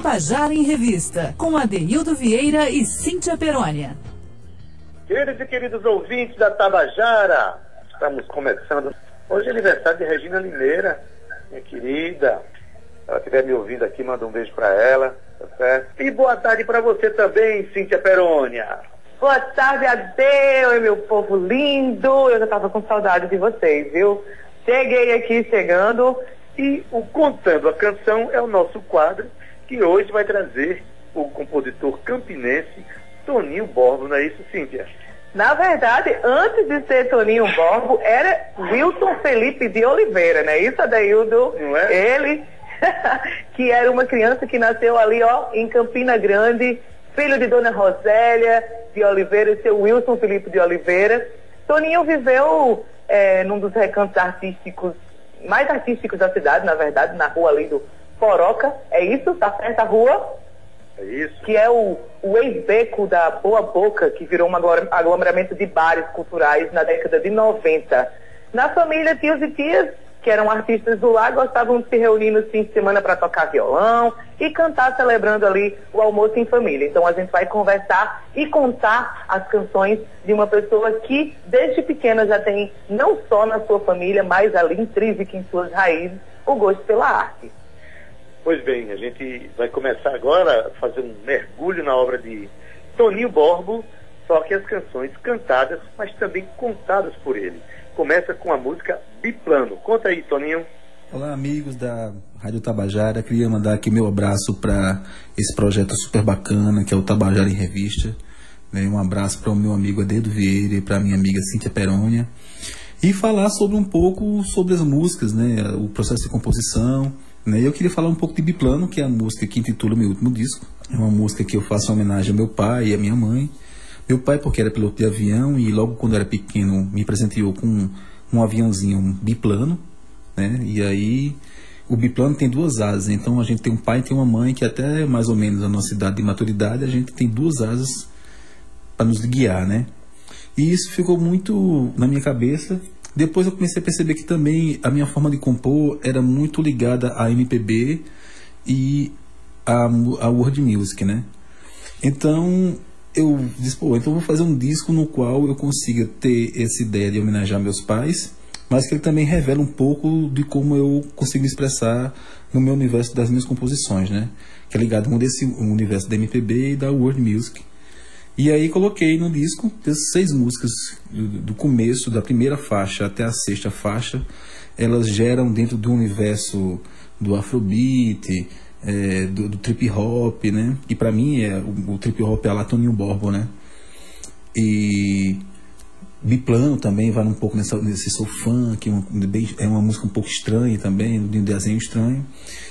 Tabajara em Revista, com Adeildo Vieira e Cíntia Perônia. Queridos e queridos ouvintes da Tabajara, estamos começando. Hoje é aniversário de Regina Limeira, minha querida. Se ela estiver me ouvindo aqui, manda um beijo para ela, tá certo? E boa tarde para você também, Cíntia Perônia. Boa tarde, Adeus, meu povo lindo. Eu já estava com saudade de vocês, viu? Cheguei aqui chegando. E o Contando a Canção é o nosso quadro que hoje vai trazer o compositor campinense Toninho Borbo, não é isso, Cíntia? Na verdade, antes de ser Toninho Borbo, era Wilson Felipe de Oliveira, não é isso, Adaildo? Não é? Ele, que era uma criança que nasceu ali, ó, em Campina Grande, filho de Dona Rosélia de Oliveira e seu Wilson Felipe de Oliveira. Toninho viveu é, num dos recantos artísticos, mais artísticos da cidade, na verdade, na rua ali do Poroca, é isso? Tá certa a rua? É isso. Que é o, o ex-beco da Boa Boca, que virou um aglomeramento de bares culturais na década de 90. Na família, tios e tias, que eram artistas do lar, gostavam de se reunir no fim de semana para tocar violão e cantar celebrando ali o almoço em família. Então a gente vai conversar e contar as canções de uma pessoa que desde pequena já tem, não só na sua família, mas ali intrínseca em suas raízes, o gosto pela arte. Pois bem, a gente vai começar agora a fazer um mergulho na obra de Toninho Borbo, só que as canções cantadas, mas também contadas por ele. Começa com a música Biplano. Conta aí, Toninho. Olá, amigos da Rádio Tabajara. Queria mandar aqui meu abraço para esse projeto super bacana que é o Tabajara em Revista. Um abraço para o meu amigo Adedo Vieira e para minha amiga Cíntia Perônia. E falar sobre um pouco sobre as músicas, né? o processo de composição né? Eu queria falar um pouco de Biplano, que é a música que intitula meu último disco. É uma música que eu faço homenagem ao meu pai e à minha mãe. Meu pai, porque era piloto de avião e logo quando era pequeno me presenteou com um, um aviãozinho biplano. Né? E aí o biplano tem duas asas, então a gente tem um pai e tem uma mãe que até mais ou menos a nossa idade de maturidade a gente tem duas asas para nos guiar, né? E isso ficou muito na minha cabeça depois eu comecei a perceber que também a minha forma de compor era muito ligada à MPB e à, à world music, né? Então eu disse, pô, então vou fazer um disco no qual eu consiga ter essa ideia de homenagear meus pais, mas que ele também revela um pouco de como eu consigo me expressar no meu universo das minhas composições, né? Que é ligado com esse universo da MPB e da world music. E aí coloquei no disco seis músicas do, do, começo, da primeira faixa até a sexta faixa. Elas geram dentro do universo do afrobeat, é, do, do, trip hop, né? E para mim é o, o, trip hop é a Latoninho Borbo, né? E Biplano também vai um pouco nessa, nesse soul funk, uma, é uma música um pouco estranha também, de um desenho estranho.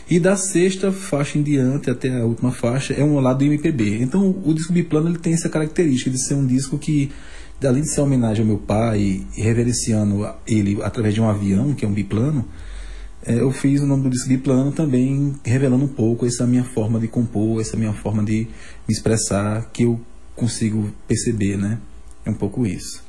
E da sexta faixa em diante até a última faixa é um lado do MPB. Então o disco Biplano ele tem essa característica de ser um disco que, além de ser homenagem ao meu pai e reverenciando ele através de um avião, que é um biplano, é, eu fiz o nome do disco Biplano também revelando um pouco essa minha forma de compor, essa minha forma de me expressar, que eu consigo perceber, né? É um pouco isso.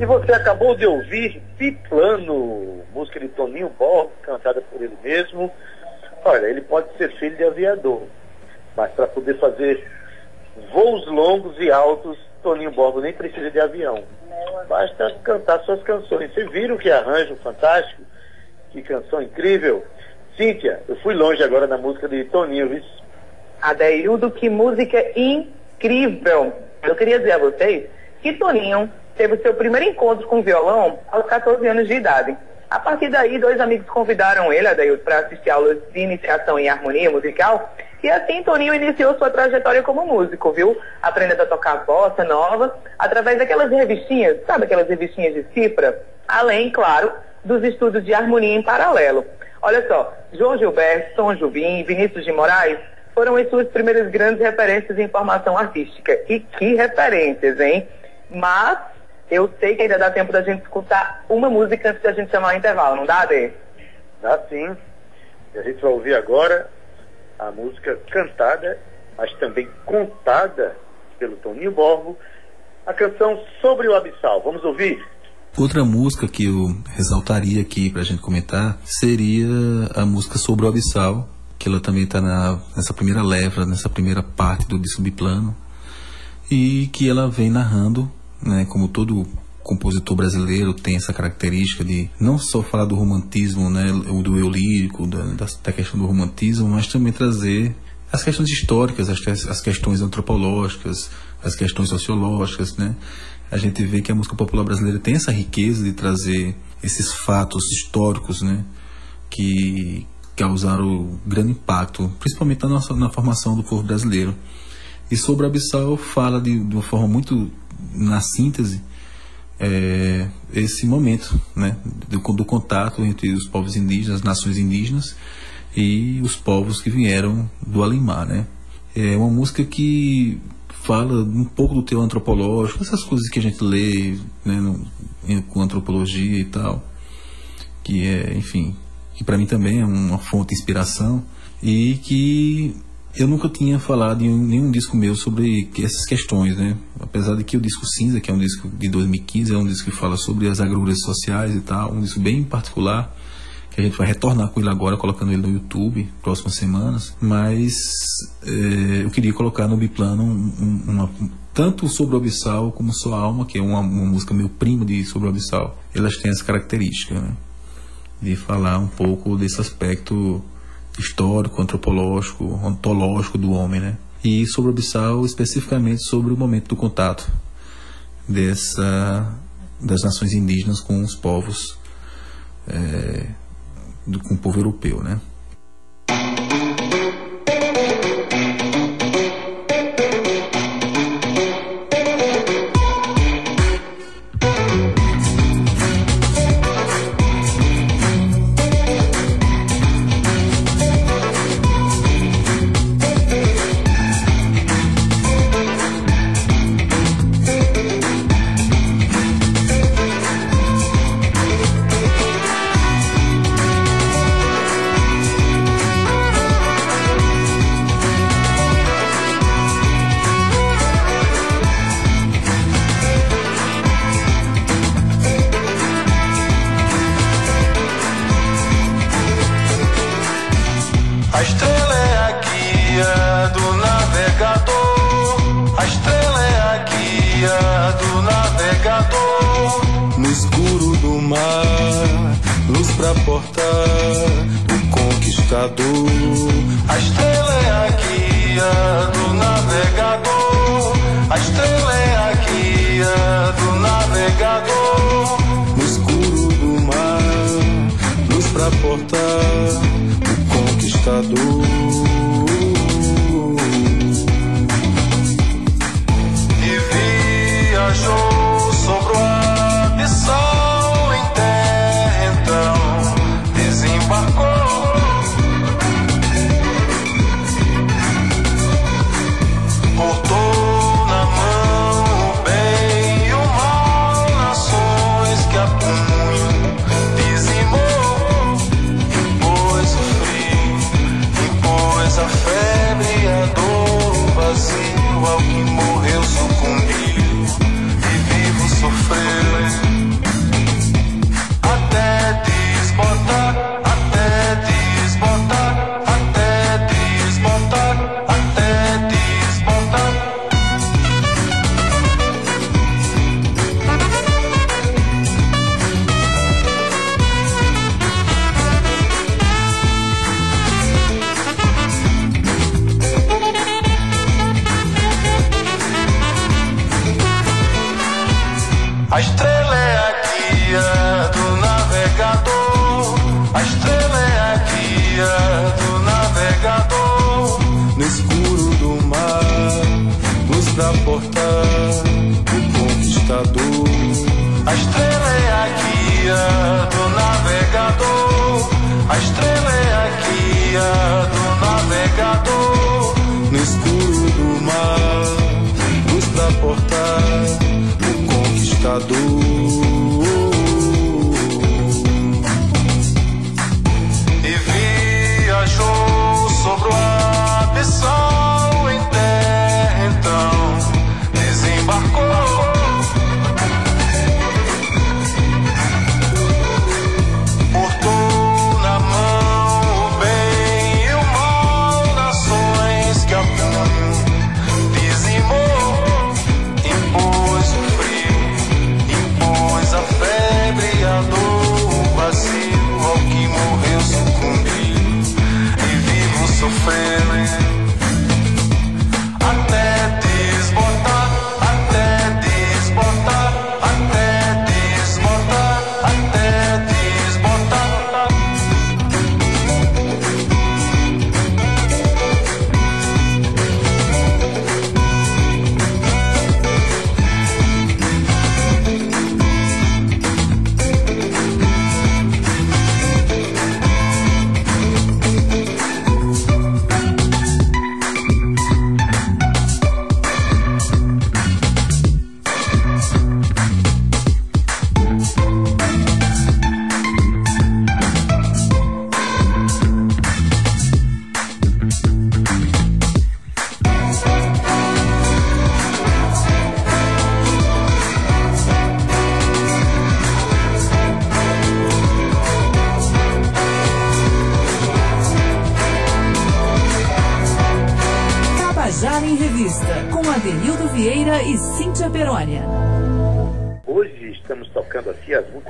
E você acabou de ouvir Biplano, música de Toninho Borgo, cantada por ele mesmo. Olha, ele pode ser filho de aviador, mas para poder fazer voos longos e altos, Toninho Borgo nem precisa de avião. Basta cantar suas canções. Vocês viram que arranjo fantástico? Que canção incrível. Cíntia, eu fui longe agora na música de Toninho, viu? Adeildo, que música incrível. Eu queria dizer a vocês que Toninho teve o seu primeiro encontro com violão aos 14 anos de idade. A partir daí, dois amigos convidaram ele, Adailton, para assistir aulas de iniciação em harmonia musical. E assim, Toninho iniciou sua trajetória como músico, viu? Aprendendo a tocar bossa nova, através daquelas revistinhas, sabe aquelas revistinhas de cifra? Além, claro, dos estudos de harmonia em paralelo. Olha só, João Gilberto, Tom Jubim, Vinícius de Moraes foram as suas primeiras grandes referências em formação artística. E que referências, hein? Mas eu sei que ainda dá tempo da gente escutar uma música antes da gente chamar o intervalo, não dá, Adê? Dá sim. E a gente vai ouvir agora a música cantada, mas também contada pelo Toninho Borgo, a canção Sobre o Abissal. Vamos ouvir? Outra música que eu ressaltaria aqui para a gente comentar seria a música Sobre o Abissal, que ela também está nessa primeira leva, nessa primeira parte do disco biplano, e que ela vem narrando, né, como todo compositor brasileiro tem essa característica de não só falar do romantismo, né, do eu lírico, da, da questão do romantismo, mas também trazer as questões históricas, as, as questões antropológicas, as questões sociológicas, né? A gente vê que a música popular brasileira tem essa riqueza de trazer esses fatos históricos, né? Que, causaram grande impacto, principalmente na, nossa, na formação do povo brasileiro. E sobre Abissal fala de, de uma forma muito, na síntese, é, esse momento né, do, do, contato entre os povos indígenas, as nações indígenas e os povos que vieram do Alimar. Né? É uma música que fala um pouco do teu antropológico, essas coisas que a gente lê né, no, com antropologia e tal, que é, enfim, que para mim também é uma fonte de inspiração e que eu nunca tinha falado em nenhum disco meu sobre essas questões, né? Apesar de que o disco Cinza, que é um disco de 2015, é um disco que fala sobre as agruras sociais e tal, um disco bem particular, que a gente vai retornar com ele agora, colocando ele no YouTube, próximas semanas. Mas é, eu queria colocar no biplano um, uma, tanto sobre o Abissal como Sua Alma, que é uma, uma música meu primo de sobre o Abissal. Elas têm essa característica, né? de falar um pouco desse aspecto histórico, antropológico, ontológico do homem, né? E sobre o Abissal, especificamente sobre o momento do contato dessa das nações indígenas com os povos é, do, com o povo europeu, né?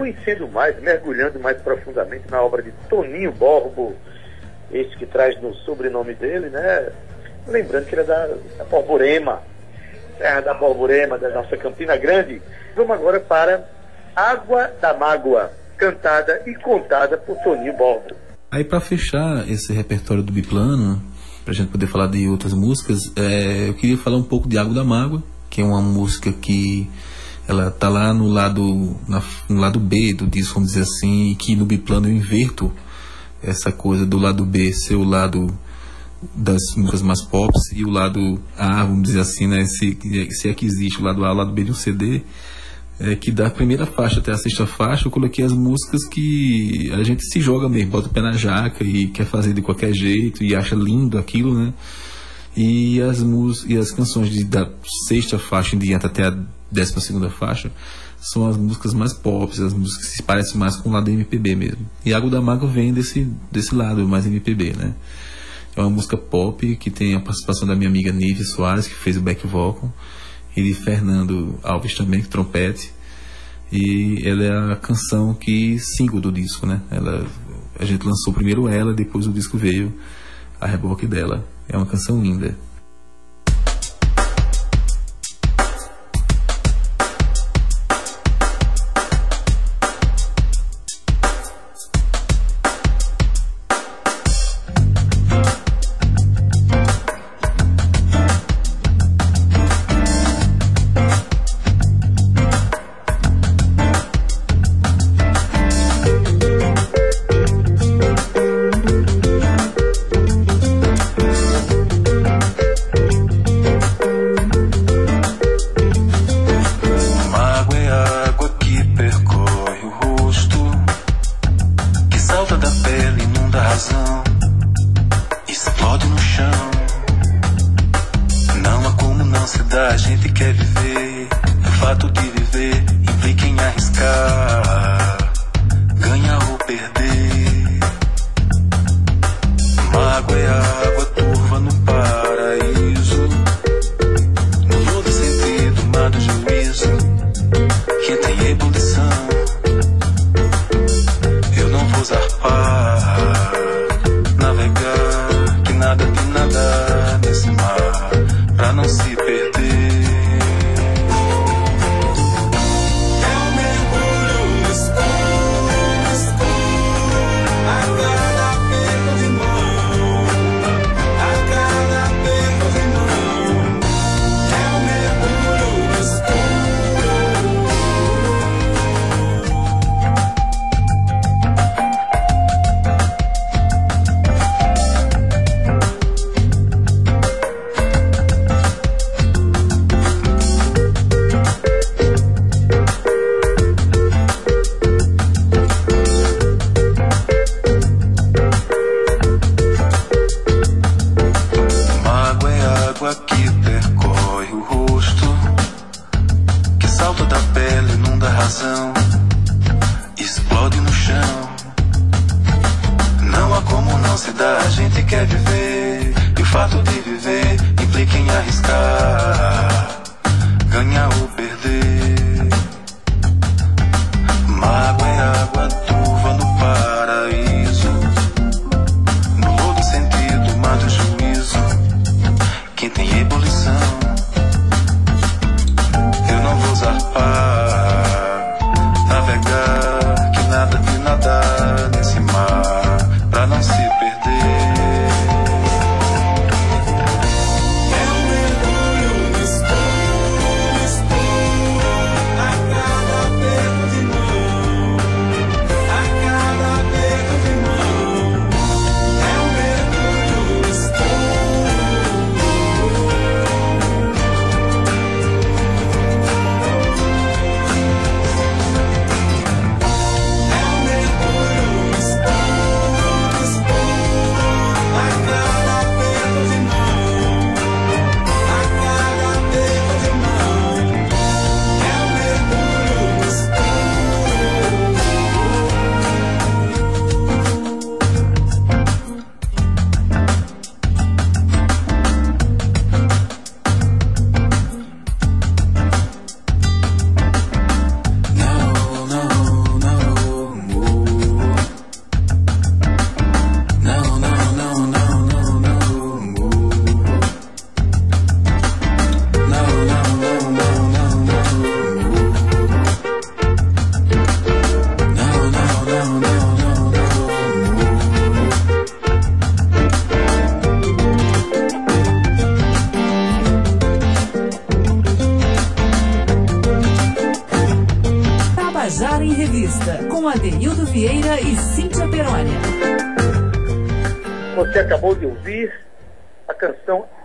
Conhecendo mais, mergulhando mais profundamente na obra de Toninho Borbo, esse que traz no sobrenome dele, né? Lembrando que ele é da, da Borborema, terra da Borborema, da nossa Campina Grande. Vamos agora para Água da Mágoa, cantada e contada por Toninho Borbo. Aí para fechar esse repertório do biplano, pra gente poder falar de outras músicas, é, eu queria falar um pouco de Água da Mágoa, que é uma música que ela tá lá no lado na- no lado B do disco, vamos dizer assim, e que no biplano eu inverto essa coisa do lado B ser o lado das músicas mais pops e o lado A, vamos dizer assim, né, se, se é que existe o lado A, o lado B de um CD, é que da primeira faixa até a sexta faixa eu coloquei as músicas que a gente se joga mesmo, bota o pé na jaca e quer fazer de qualquer jeito e acha lindo aquilo, né? E as, mus e as canções de, da sexta faixa em diante até a décima segunda faixa são as músicas mais pop, as músicas que se parecem mais com o lado MPB mesmo. E Água da Mágoa vem desse, desse lado mais MPB, né? É uma música pop que tem a participação da minha amiga Nívia Soares, que fez o back vocal, e de Fernando Alves também, que trompete. E ela é a canção que single do disco, né? Ela, a gente lançou primeiro ela, depois o disco veio a reboque dela. É uma canção linda.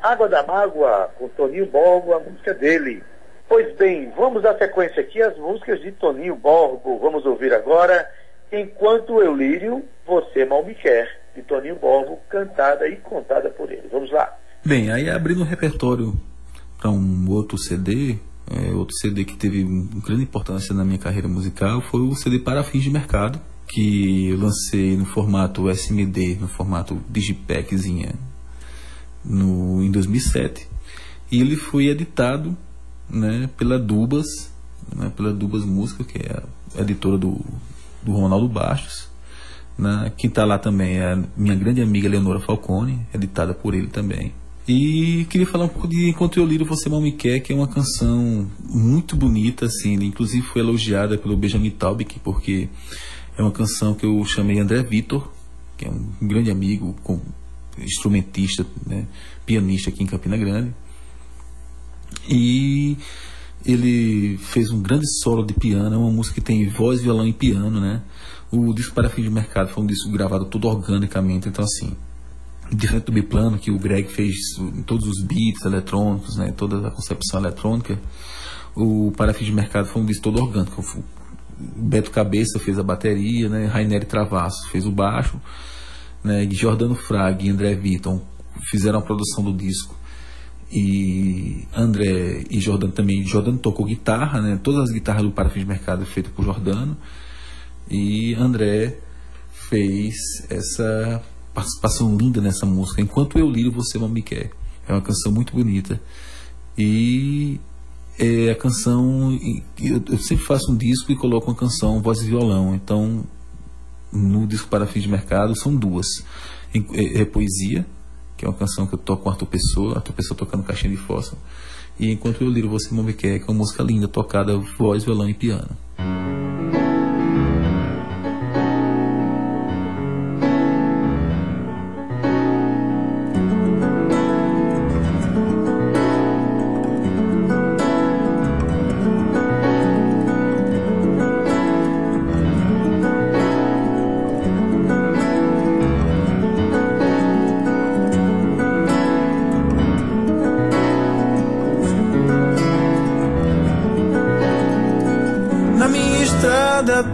Água da Mágoa, com Toninho Borgo, a música dele. Pois bem, vamos dar sequência aqui às músicas de Toninho Borgo. Vamos ouvir agora Enquanto Eu Lírio, Você Mal Me Quer, de Toninho Borgo, cantada e contada por ele. Vamos lá. Bem, aí abrindo o repertório para um outro CD, é, outro CD que teve grande importância na minha carreira musical foi o CD Para Fins de Mercado, que lancei no formato SMD, no formato Digipackzinha no, em 2007 e ele foi editado né, pela Dubas, né, pela Dubas Música, que é a editora do, do Ronaldo Bastos. Né, quem está lá também é a minha grande amiga Leonora Falcone, editada por ele também. E queria falar um pouco de Enquanto Eu Liro Você Mal Me Quer, que é uma canção muito bonita, assim, inclusive foi elogiada pelo Benjamin Taubik, porque é uma canção que eu chamei André Vitor, que é um grande amigo, instrumentista, né, pianista aqui em Campina Grande. E ele fez um grande solo de piano, é uma música que tem voz, violão e piano, né? O disco para fim de mercado foi um disco gravado todo organicamente, então assim, diferente do biplano que o Greg fez todos os beats eletrônicos, né, toda a concepção eletrônica, o para fim de mercado foi um disco todo orgânico. Beto Cabeça fez a bateria, né? Raineri Travasso fez o baixo, né? Jordano Frag e André Vitton fizeram a produção do disco. E André e Jordano também. Jordano tocou guitarra, né? Todas as guitarras do Parafim de Mercado feitas por Jordano. E André fez essa participação linda nessa música. Enquanto eu ligo, você não me quer. É uma canção muito bonita. E é a canção. Eu sempre faço um disco e coloco uma canção, voz e violão. Então, no disco para fim de mercado, são duas: é, é Poesia, que é uma canção que eu toco com Arthur Pessoa, Arthur Pessoa tocando caixinha de fósforo. E enquanto eu liro Você Me Quer, que é uma música linda, tocada voz, violão e piano.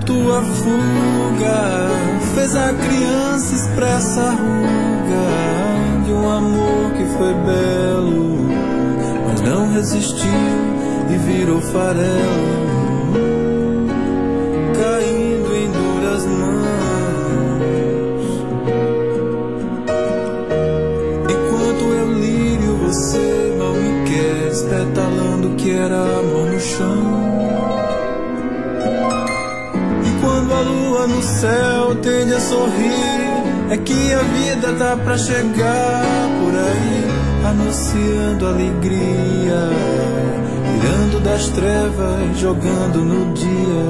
Tua fuga fez a criança expressa a ruga de um amor que foi belo, mas não resistiu e virou farelo, caindo em duras mãos. Enquanto eu lírio, você mal me quer, espetalando que era amor no chão. No céu tende a sorrir. É que a vida tá pra chegar por aí, anunciando alegria, tirando das trevas, jogando no dia.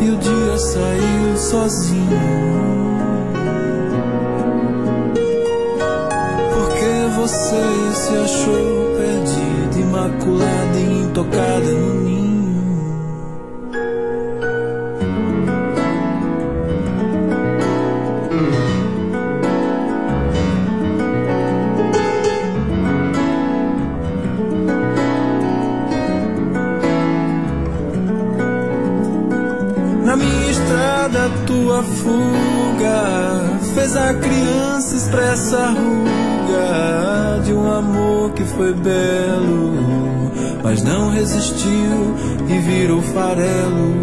E o dia saiu sozinho. Porque você se achou perdida, imaculada e intocada no resistiu e virou farelo,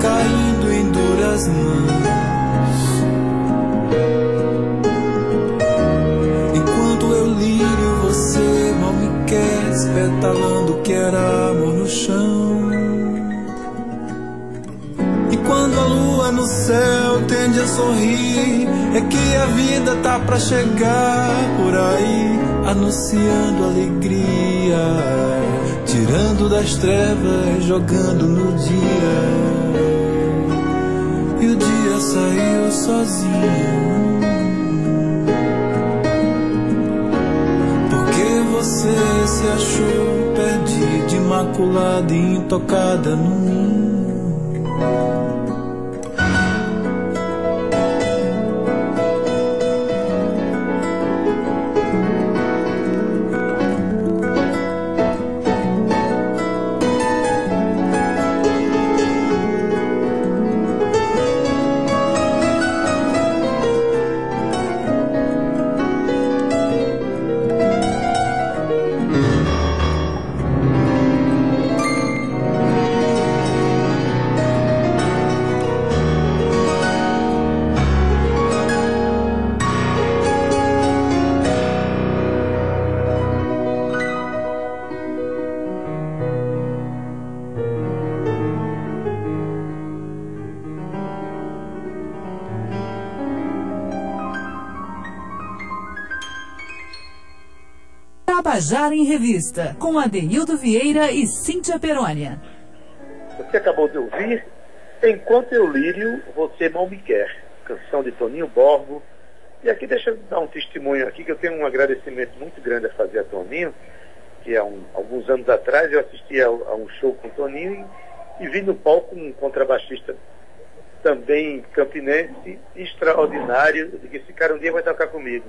caindo em duras mãos. Enquanto eu lírio, você mal me quer, espetalando que era amor no chão. Quando a lua no céu tende a sorrir, é que a vida tá pra chegar por aí, anunciando alegria, tirando das trevas, jogando no dia. E o dia saiu sozinho. Porque você se achou perdida, imaculada e intocada no mundo. Tabajara em Revista, com Adeildo Vieira e Cíntia Perônia. Você acabou de ouvir Enquanto Eu Lírio, Você Mal Me Quer, canção de Toninho Borgo. E aqui deixa eu dar um testemunho aqui, que eu tenho um agradecimento muito grande a fazer a Toninho, que há um, alguns anos atrás eu assisti a, a um show com Toninho e, e vi no palco um contrabaixista também campinense, extraordinário, que esse cara um dia vai tocar comigo.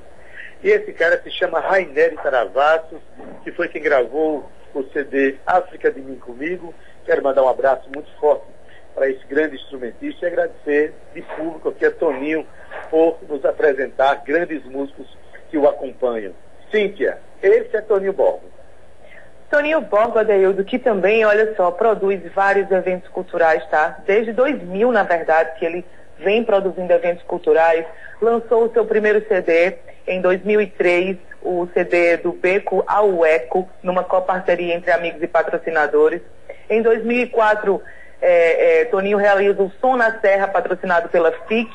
E esse cara se chama Rainer Travassos, que foi quem gravou o CD África de Mim Comigo. Quero mandar um abraço muito forte para esse grande instrumentista e agradecer de público aqui a Toninho por nos apresentar grandes músicos que o acompanham. Cíntia, esse é Toninho Borgo. Toninho Borgo, Adeildo, que também, olha só, produz vários eventos culturais, tá? Desde 2000, na verdade, que ele vem produzindo eventos culturais. Lançou o seu primeiro CD em 2003, o CD do Beco ao Eco, numa coparceria entre amigos e patrocinadores. Em 2004, é, é, Toninho realiza o Som na Serra, patrocinado pela FIC,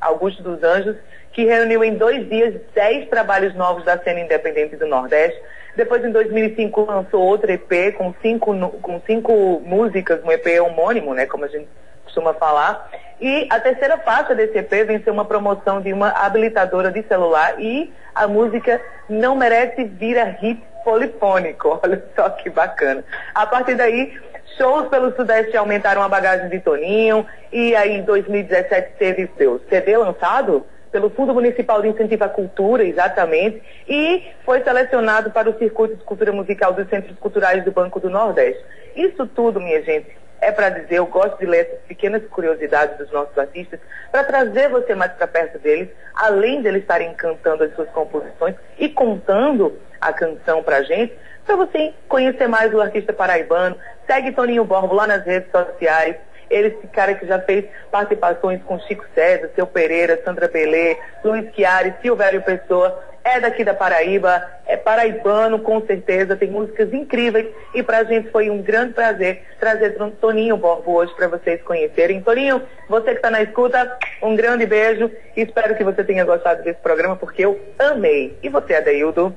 Augusto dos Anjos, que reuniu em dois dias dez trabalhos novos da cena independente do Nordeste. Depois, em 2005, lançou outro EP com cinco, com cinco músicas, um EP homônimo, né, como a gente costuma falar. E a terceira faixa desse EP vem ser uma promoção de uma habilitadora de celular e a música Não Merece Vira Hit Polifônico. Olha só que bacana. A partir daí, shows pelo Sudeste aumentaram a bagagem de Toninho e aí em 2017 teve seu CD lançado pelo Fundo Municipal de Incentivo à Cultura, exatamente, e foi selecionado para o Circuito de Cultura Musical dos Centros Culturais do Banco do Nordeste. Isso tudo, minha gente, é para dizer, eu gosto de ler essas pequenas curiosidades dos nossos artistas, para trazer você mais para perto deles, além de eles estarem cantando as suas composições e contando a canção para a gente, para você conhecer mais o artista paraibano. Segue Toninho Borbo lá nas redes sociais. Ele, esse cara que já fez participações com Chico César, Seu Pereira, Sandra Belê, Luiz Chiari, Silvério Pessoa é daqui da Paraíba, é paraibano com certeza, tem músicas incríveis e para a gente foi um grande prazer trazer Toninho Borbo hoje para vocês conhecerem. Toninho, você que está na escuta, um grande beijo e espero que você tenha gostado desse programa porque eu amei. E você, Adeildo?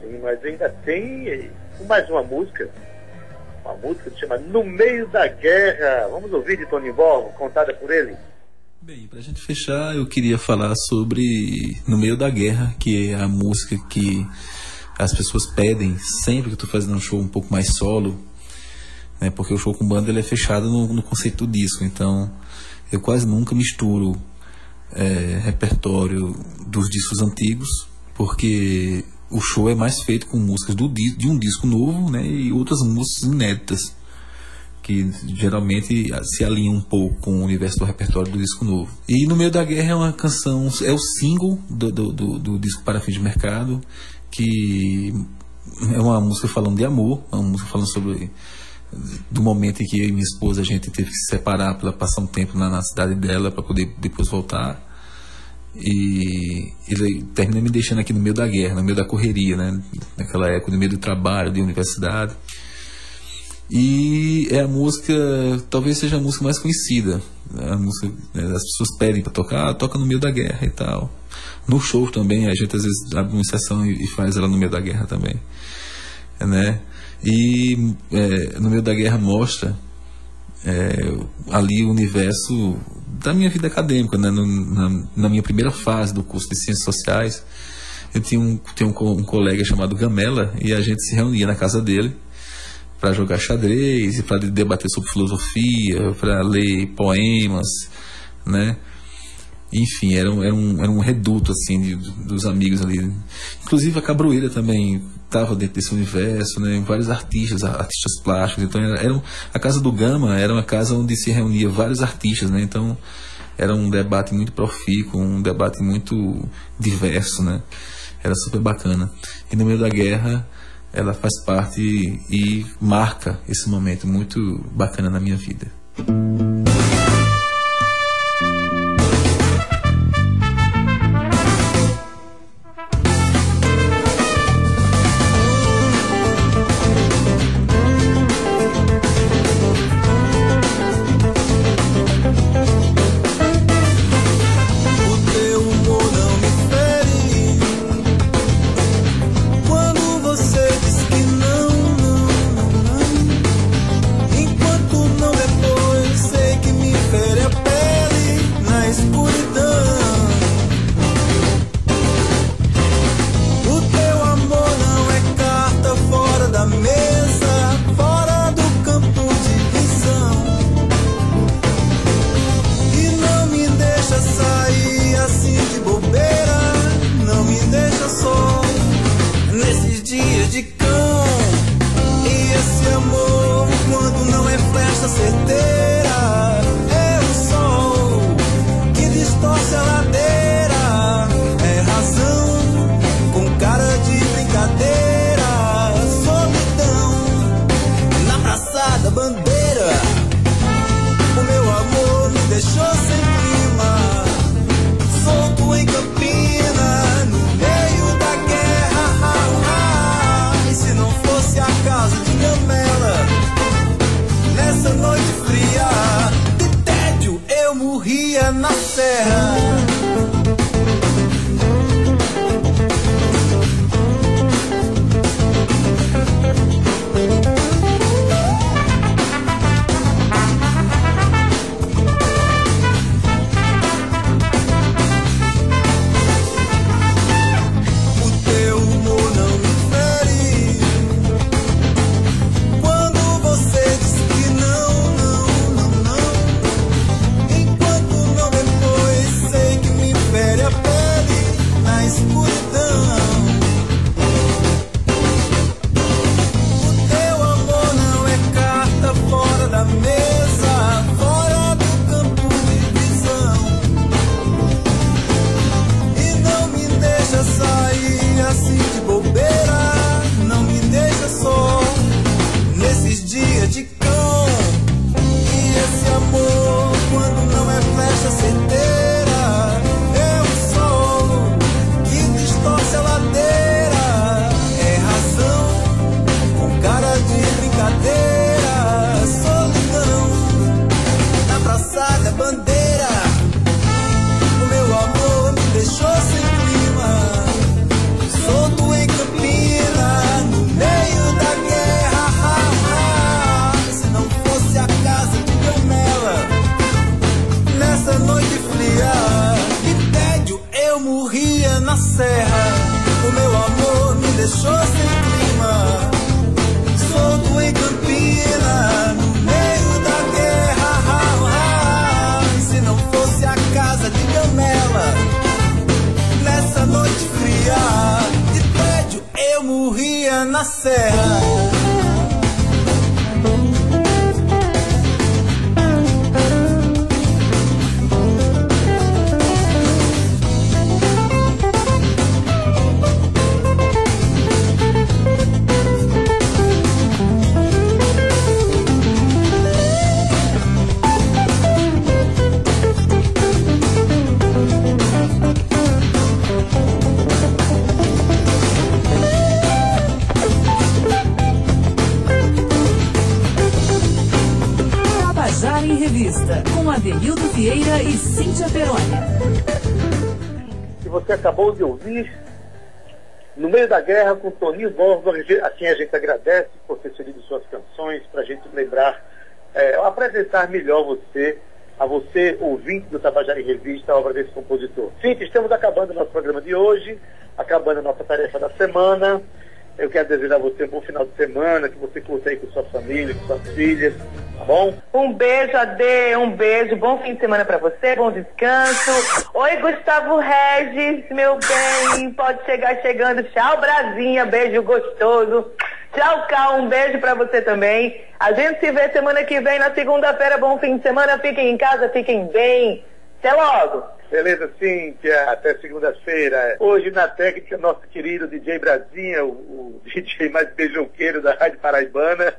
Sim, mas ainda tem mais uma música, uma música que se chama No Meio da Guerra. Vamos ouvir de Toninho Borbo, contada por ele. Bem, pra gente fechar, eu queria falar sobre No Meio da Guerra, que é a música que as pessoas pedem sempre que eu tô fazendo um show um pouco mais solo, né? Porque o show com banda ele é fechado no, no conceito do disco, então eu quase nunca misturo é, repertório dos discos antigos, porque o show é mais feito com músicas do, de um disco novo, né? E outras músicas inéditas que geralmente se alinha um pouco com o universo do repertório do disco novo. E No Meio da Guerra é uma canção, é o single do, do, do, do disco Para Fim de Mercado, que é uma música falando de amor, uma música falando sobre do momento em que eu e minha esposa a gente teve que se separar para passar um tempo na, na cidade dela para poder depois voltar e ele termina me deixando aqui no meio da guerra, no meio da correria, né? Naquela época, no meio do trabalho, de universidade. E é a música, talvez seja a música mais conhecida. Né? A música, né, as pessoas pedem para tocar, toca no meio da guerra e tal. No show também, a gente às vezes abre uma sessão e faz ela no meio da guerra também. Né? E é, no meio da guerra mostra é, ali o universo da minha vida acadêmica, né? No, na, na, minha primeira fase do curso de Ciências Sociais. Eu tinha um, tinha um, um colega chamado Gamela e a gente se reunia na casa dele para jogar xadrez para debater sobre filosofia, para ler poemas, né? Enfim, era um, era um, era um reduto assim de, dos amigos ali. Inclusive a Cabroeira também estava dentro desse universo, né? Vários artistas, artistas plásticos. Então era, era, a casa do Gama era uma casa onde se reunia vários artistas, né? Então era um debate muito profícuo, um debate muito diverso, né? Era super bacana. E no meio da guerra ela faz parte e marca esse momento muito bacana na minha vida. E Cíntia Perônia. que você acabou de ouvir no meio da guerra com Toninho Borba. Assim a gente agradece por ter cedido suas canções para a gente lembrar, é, apresentar melhor você, a você, ouvinte do Tabajara em Revista, a obra desse compositor. Sim, estamos acabando nosso programa de hoje, acabando a nossa tarefa da semana. Eu quero desejar a você um bom final de semana, que você curta aí com sua família, com suas filhas, tá bom? Um beijo, Ade, um beijo. Bom fim de semana pra você, bom descanso. Oi, Gustavo Regis, meu bem. Pode chegar chegando. Tchau, Brasinha. Beijo gostoso. Tchau, Cal. Um beijo pra você também. A gente se vê semana que vem, na segunda-feira. Bom fim de semana. Fiquem em casa, fiquem bem. Até logo. Beleza, Cíntia, até segunda-feira. Hoje na técnica, nosso querido DJ Brasinha, o, o DJ mais beijoqueiro da Rádio Paraibana.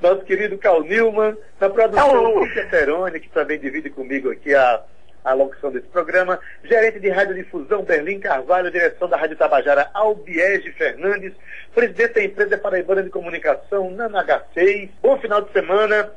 Nosso querido Cal Newman, na produção Cíntia Peroni, que também divide comigo aqui a, a locução desse programa. Gerente de Radiodifusão, Berlim Carvalho, direção da Rádio Tabajara, Albiege Fernandes, presidente da empresa Paraibana de Comunicação, Nana H6. Bom final de semana.